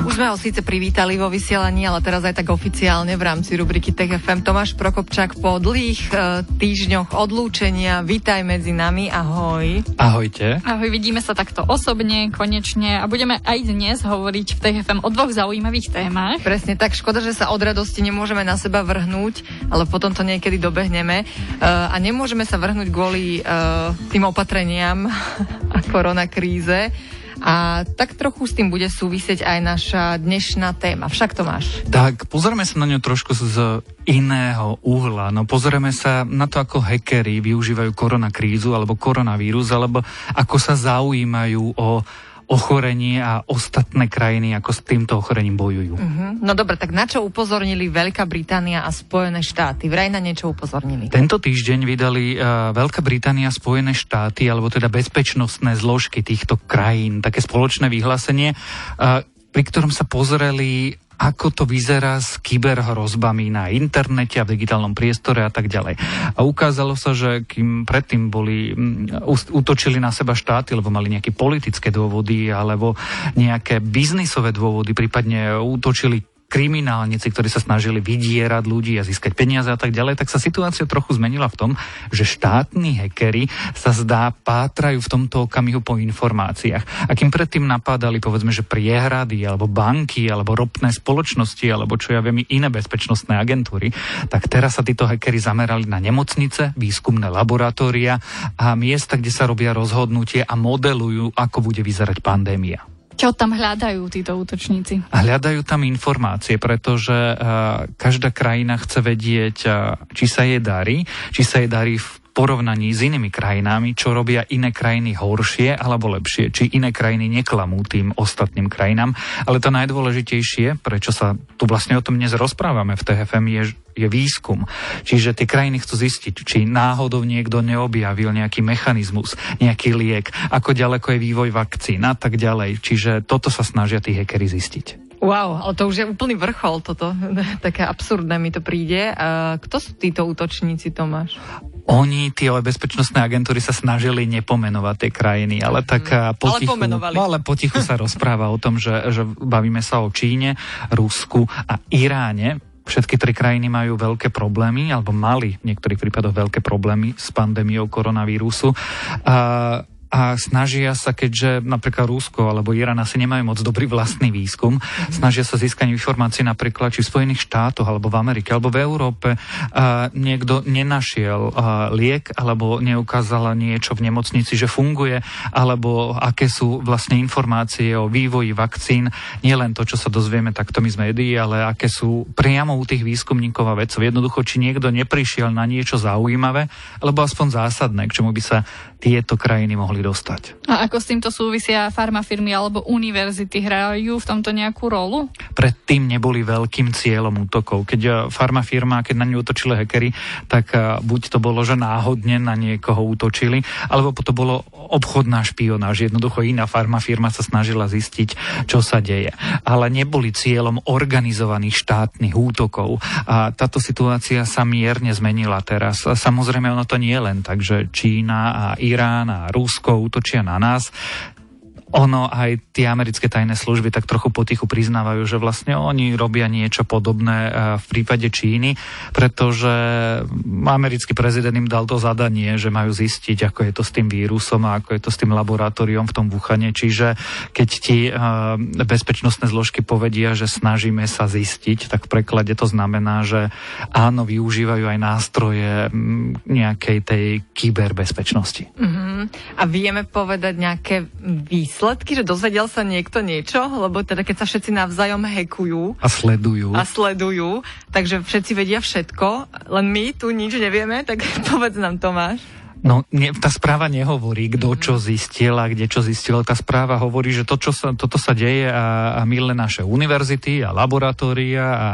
Už sme ho síce privítali vo vysielaní, ale teraz aj tak oficiálne v rámci rubriky Tech FM. Tomáš Prokopčák po dlhých e, týždňoch odlúčenia. Vítaj medzi nami, ahoj. Ahojte. Ahoj, vidíme sa takto osobne, konečne a budeme aj dnes hovoriť v Tech FM o dvoch zaujímavých témach. Presne tak, škoda, že sa od radosti nemôžeme na seba vrhnúť, ale potom to niekedy dobehneme. E, a nemôžeme sa vrhnúť kvôli e, tým opatreniam a koronakríze. A tak trochu s tým bude súvisieť aj naša dnešná téma. Však to máš. Tak, pozrieme sa na ňu trošku z iného uhla. No pozrieme sa na to, ako hackeri využívajú koronakrízu alebo koronavírus, alebo ako sa zaujímajú o ochorenie a ostatné krajiny, ako s týmto ochorením bojujú. Uh-huh. No dobre, tak na čo upozornili Veľká Británia a Spojené štáty? Vraj na niečo upozornili. Tento týždeň vydali uh, Veľká Británia a Spojené štáty, alebo teda bezpečnostné zložky týchto krajín, také spoločné vyhlásenie, uh, pri ktorom sa pozreli ako to vyzerá s kyberhrozbami na internete a v digitálnom priestore a tak ďalej. A ukázalo sa, že kým predtým boli, útočili na seba štáty, lebo mali nejaké politické dôvody alebo nejaké biznisové dôvody, prípadne útočili kriminálnici, ktorí sa snažili vydierať ľudí a získať peniaze a tak ďalej, tak sa situácia trochu zmenila v tom, že štátni hekery sa zdá pátrajú v tomto okamihu po informáciách. A kým predtým napádali povedzme, že priehrady alebo banky alebo ropné spoločnosti alebo čo ja viem iné bezpečnostné agentúry, tak teraz sa títo hekery zamerali na nemocnice, výskumné laboratória a miesta, kde sa robia rozhodnutie a modelujú, ako bude vyzerať pandémia. Čo tam hľadajú títo útočníci? Hľadajú tam informácie, pretože uh, každá krajina chce vedieť, uh, či sa jej darí, či sa jej darí v porovnaní s inými krajinami, čo robia iné krajiny horšie alebo lepšie, či iné krajiny neklamú tým ostatným krajinám. Ale to najdôležitejšie, prečo sa tu vlastne o tom dnes rozprávame v TFM, je, je výskum. Čiže tie krajiny chcú zistiť, či náhodou niekto neobjavil nejaký mechanizmus, nejaký liek, ako ďaleko je vývoj vakcín a tak ďalej. Čiže toto sa snažia tí hackeri zistiť. Wow, ale to už je úplný vrchol toto. Také absurdné mi to príde. Kto sú títo útočníci, Tomáš? Oni, tie bezpečnostné agentúry sa snažili nepomenovať tie krajiny, ale tak mm, potichu, ale, no, ale potichu sa rozpráva o tom, že, že bavíme sa o Číne, Rusku a Iráne, Všetky tri krajiny majú veľké problémy, alebo mali v niektorých prípadoch veľké problémy s pandémiou koronavírusu. A a snažia sa, keďže napríklad Rusko alebo Irán asi nemajú moc dobrý vlastný výskum, mm-hmm. snažia sa získať informácie napríklad či v Spojených štátoch alebo v Amerike alebo v Európe a niekto nenašiel liek alebo neukázala niečo v nemocnici, že funguje, alebo aké sú vlastne informácie o vývoji vakcín, nielen to, čo sa dozvieme takto my z médií, ale aké sú priamo u tých výskumníkov a vedcov. Jednoducho, či niekto neprišiel na niečo zaujímavé, alebo aspoň zásadné, k čomu by sa tieto krajiny mohli dostať. A ako s týmto súvisia farmafirmy alebo univerzity? Hrajú v tomto nejakú rolu? Predtým neboli veľkým cieľom útokov. Keď eh, farmafirma, keď na ňu útočili hekery, tak eh, buď to bolo, že náhodne na niekoho útočili, alebo to bolo obchodná špionáž. Jednoducho iná farmafirma sa snažila zistiť, čo sa deje. Ale neboli cieľom organizovaných štátnych útokov. A táto situácia sa mierne zmenila teraz. Samozrejme, ono to nie je len tak, že Čína a Irán a Rusko útočia na us. nás. Ono aj tie americké tajné služby tak trochu potichu priznávajú, že vlastne oni robia niečo podobné e, v prípade Číny, pretože americký prezident im dal to zadanie, že majú zistiť, ako je to s tým vírusom a ako je to s tým laboratóriom v tom Wuhane. Čiže keď ti e, bezpečnostné zložky povedia, že snažíme sa zistiť, tak v preklade to znamená, že áno, využívajú aj nástroje nejakej tej kyberbezpečnosti. Uh-huh. A vieme povedať nejaké výsledky výsledky, že dozvedel sa niekto niečo, lebo teda keď sa všetci navzájom hekujú a sledujú. A sledujú, takže všetci vedia všetko, len my tu nič nevieme, tak povedz nám Tomáš. No, nie, tá správa nehovorí, kto čo zistil a kde čo zistil. Tá správa hovorí, že to, čo sa, toto sa deje a, a milé naše univerzity a laboratória a,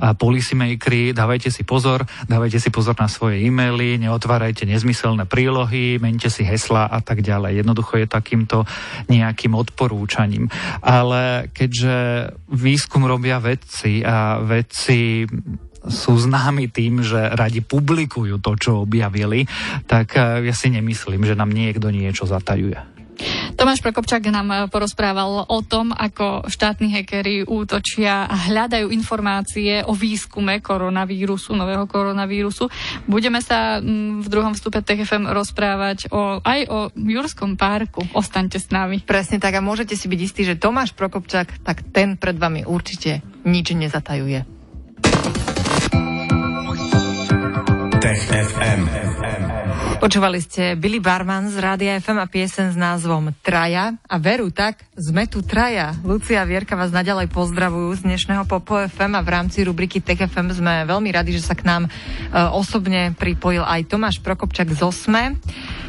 a policymakery, dávajte si pozor, dávajte si pozor na svoje e-maily, neotvárajte nezmyselné prílohy, mente si hesla a tak ďalej. Jednoducho je takýmto nejakým odporúčaním. Ale keďže výskum robia vedci a vedci sú známi tým, že radi publikujú to, čo objavili, tak ja si nemyslím, že nám niekto niečo zatajuje. Tomáš Prokopčák nám eh, porozprával o tom, ako štátni hekery útočia a hľadajú informácie o výskume koronavírusu, nového koronavírusu. Budeme sa mm, v druhom vstupe TFM rozprávať o, aj o Jurskom parku. Ostaňte s nami. Presne tak a môžete si byť istí, že Tomáš Prokopčák, tak ten pred vami určite nič nezatajuje. Tech FM. Počúvali ste Billy Barman z Rádia FM a piesen s názvom Traja a veru tak, sme tu Traja. Lucia Vierka vás naďalej pozdravujú z dnešného Popo FM a v rámci rubriky Tech FM sme veľmi radi, že sa k nám e, osobne pripojil aj Tomáš Prokopčak z Osme.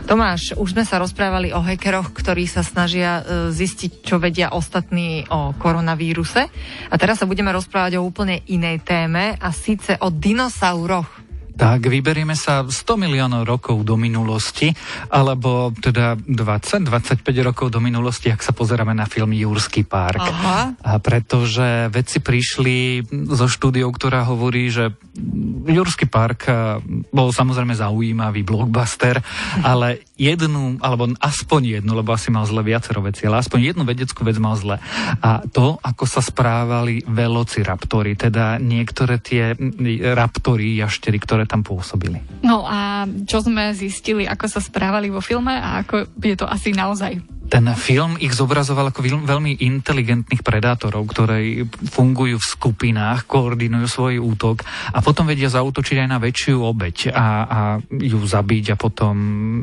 Tomáš, už sme sa rozprávali o hackeroch, ktorí sa snažia e, zistiť, čo vedia ostatní o koronavíruse. A teraz sa budeme rozprávať o úplne inej téme a síce o dinosauroch. Tak vyberieme sa 100 miliónov rokov do minulosti, alebo teda 20-25 rokov do minulosti, ak sa pozeráme na film Jurský park. Aha. A pretože vedci prišli zo štúdiou, ktorá hovorí, že Jurský park bol samozrejme zaujímavý blockbuster, ale jednu, alebo aspoň jednu, lebo asi mal zle viacero veci, ale aspoň jednu vedeckú vec mal zle. A to, ako sa správali velociraptory, teda niektoré tie raptory, jaštery, ktoré tam pôsobili. No a čo sme zistili, ako sa správali vo filme a ako je to asi naozaj? Ten film ich zobrazoval ako veľmi inteligentných predátorov, ktoré fungujú v skupinách, koordinujú svoj útok a potom vedia zautočiť aj na väčšiu obeď a, a ju zabiť a potom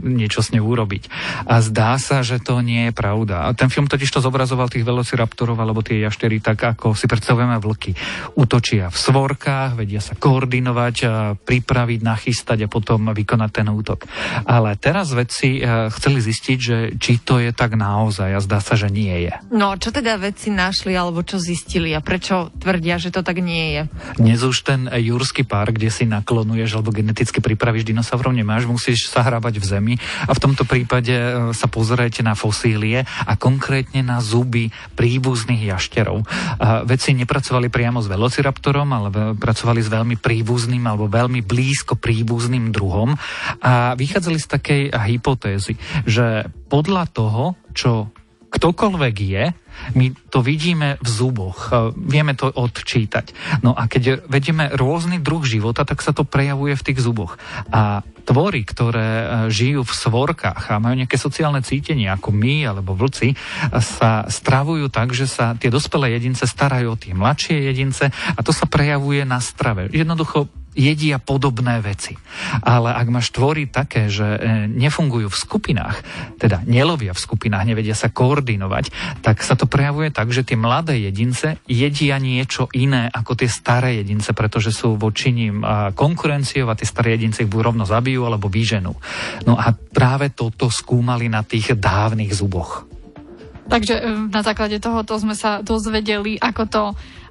niečo s ňou urobiť. A zdá sa, že to nie je pravda. Ten film totiž to zobrazoval tých velociraptorov alebo tie jaštery tak, ako si predstavujeme vlky. Útočia v svorkách, vedia sa koordinovať, pripraviť, nachystať a potom vykonať ten útok. Ale teraz vedci eh, chceli zistiť, že či to je tak naozaj a zdá sa, že nie je. No, čo teda vedci našli alebo čo zistili a prečo tvrdia, že to tak nie je? Dnes už ten Jurský park, kde si naklonuješ alebo geneticky pripravíš dinosaurov, nemáš, musíš sa hrábať v zemi a v tomto prípade e, sa pozerajte na fosílie a konkrétne na zuby príbuzných jašterov. Vedci nepracovali priamo s velociraptorom, ale pracovali s veľmi príbuzným alebo veľmi blízko príbuzným druhom a vychádzali z takej hypotézy, že podľa toho, čo ktokoľvek je, my to vidíme v zuboch, e, vieme to odčítať. No a keď vedieme rôzny druh života, tak sa to prejavuje v tých zuboch. A tvory, ktoré e, žijú v svorkách a majú nejaké sociálne cítenie, ako my alebo vlci, sa stravujú tak, že sa tie dospelé jedince starajú o tie mladšie jedince a to sa prejavuje na strave. Jednoducho jedia podobné veci. Ale ak máš tvory také, že e, nefungujú v skupinách, teda nelovia v skupinách, nevedia sa koordinovať, tak sa to prejavuje tak, že tie mladé jedince jedia niečo iné ako tie staré jedince, pretože sú voči ním konkurenciou a tie staré jedince ich buď rovno zabijú alebo vyženú. No a práve toto skúmali na tých dávnych zuboch. Takže e, na základe tohoto sme sa dozvedeli, ako to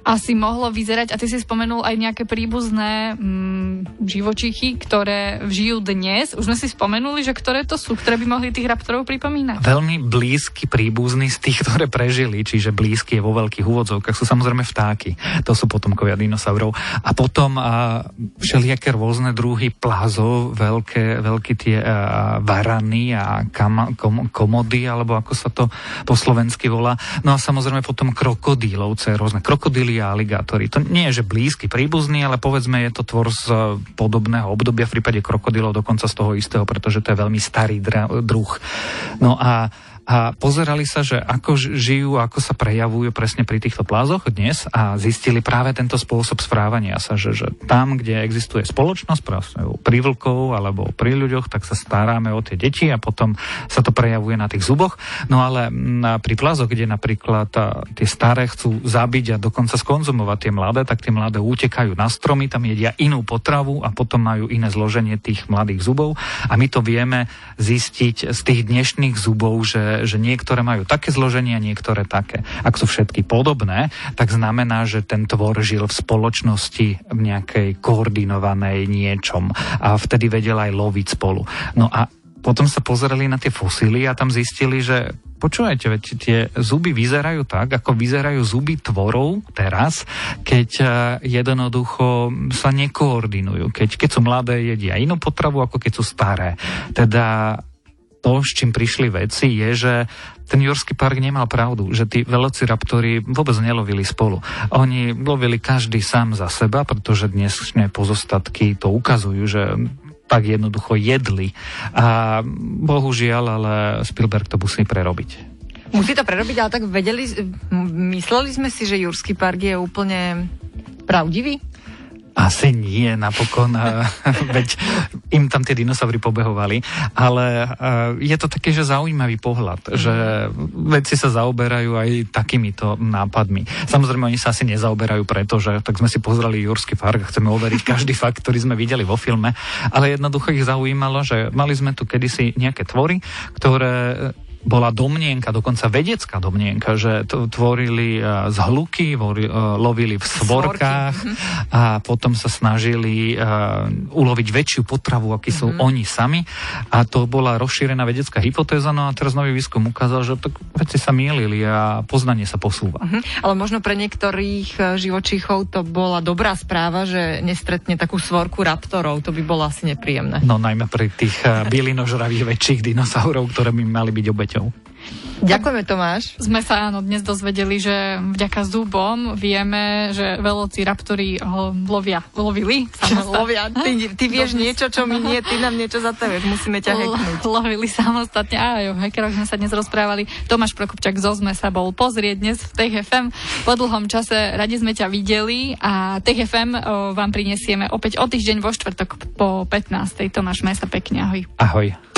asi mohlo vyzerať. A ty si spomenul aj nejaké príbuzné mm, živočichy, ktoré žijú dnes. Už sme si spomenuli, že ktoré to sú, ktoré by mohli tých raptorov pripomínať. Veľmi blízky príbuzný z tých, ktoré prežili, čiže blízky je vo veľkých úvodzovkách, sú samozrejme vtáky. To sú potomkovia dinosaurov. A potom a, všelijaké rôzne druhy plázov, veľké, veľké tie a, varany a kam, kom, komody, alebo ako sa to po slovensky volá. No a samozrejme potom krokodílovce, rôzne krokodíly a aligátory. To nie je, že blízky, príbuzný, ale povedzme je to tvor z eh, podobného obdobia v prípade krokodilov dokonca z toho istého, pretože to je veľmi starý druh. No a a pozerali sa, že ako žijú, ako sa prejavujú presne pri týchto plázoch dnes a zistili práve tento spôsob správania sa, že, že tam, kde existuje spoločnosť, pri vlkov alebo pri ľuďoch, tak sa staráme o tie deti a potom sa to prejavuje na tých zuboch. No ale na, pri plázoch, kde napríklad a, tie staré chcú zabiť a dokonca skonzumovať tie mladé, tak tie mladé utekajú na stromy, tam jedia inú potravu a potom majú iné zloženie tých mladých zubov a my to vieme zistiť z tých dnešných zubov, že že, niektoré majú také zloženie a niektoré také. Ak sú všetky podobné, tak znamená, že ten tvor žil v spoločnosti v nejakej koordinovanej niečom a vtedy vedel aj loviť spolu. No a potom sa pozreli na tie fosíly a tam zistili, že počúvajte, veď tie zuby vyzerajú tak, ako vyzerajú zuby tvorov teraz, keď e, jednoducho sa nekoordinujú. Keď, keď sú mladé, jedia inú potravu, ako keď sú staré. Teda to, s čím prišli veci, je, že ten Jurský park nemal pravdu, že tí velociraptori vôbec nelovili spolu. Oni lovili každý sám za seba, pretože dnešné pozostatky to ukazujú, že tak jednoducho jedli. A bohužiaľ, ale Spielberg to musí prerobiť. Musí to prerobiť, ale tak vedeli, mysleli sme si, že Jurský park je úplne pravdivý? Asi nie, napokon, veď im tam tie dinosaury pobehovali, ale je to také, že zaujímavý pohľad, mm. že vedci sa zaoberajú aj takýmito nápadmi. Samozrejme, oni sa asi nezaoberajú preto, že tak sme si pozreli Jurský park a chceme overiť každý fakt, ktorý sme videli vo filme, ale jednoducho ich zaujímalo, že mali sme tu kedysi nejaké tvory, ktoré bola domnienka, dokonca vedecká domnienka, že tvorili e, z hluky, e, lovili v svorkách mm-hmm. a potom sa snažili uh, uloviť väčšiu potravu, aký sú mm-hmm. oni sami. A to bola rozšírená vedecká hypotéza, no a teraz nový výskum ukázal, že tak veci sa mýlili a poznanie sa posúva. Mm-hmm. Ale možno pre niektorých živočíchov to bola dobrá správa, že nestretne takú svorku raptorov, to by bolo asi nepríjemné. No najmä pre tých bylinožravých väčších dinosaurov, ktoré by mali byť obeť obeťou. Ďakujeme, Tomáš. Sme sa áno dnes dozvedeli, že vďaka zubom vieme, že raptory ho lovia, lovili. lovia. Ty, ty vieš niečo, čo my nie, ty nám niečo za tebe, musíme ťa heknúť. Lovili samostatne, aj o hackeroch sme sa dnes rozprávali. Tomáš Prokopčak zo sme sa bol pozrieť dnes v Tech FM. Po dlhom čase radi sme ťa videli a Tech FM o, vám prinesieme opäť o týždeň vo štvrtok po 15. Tomáš, maj sa pekne, ahoj. Ahoj.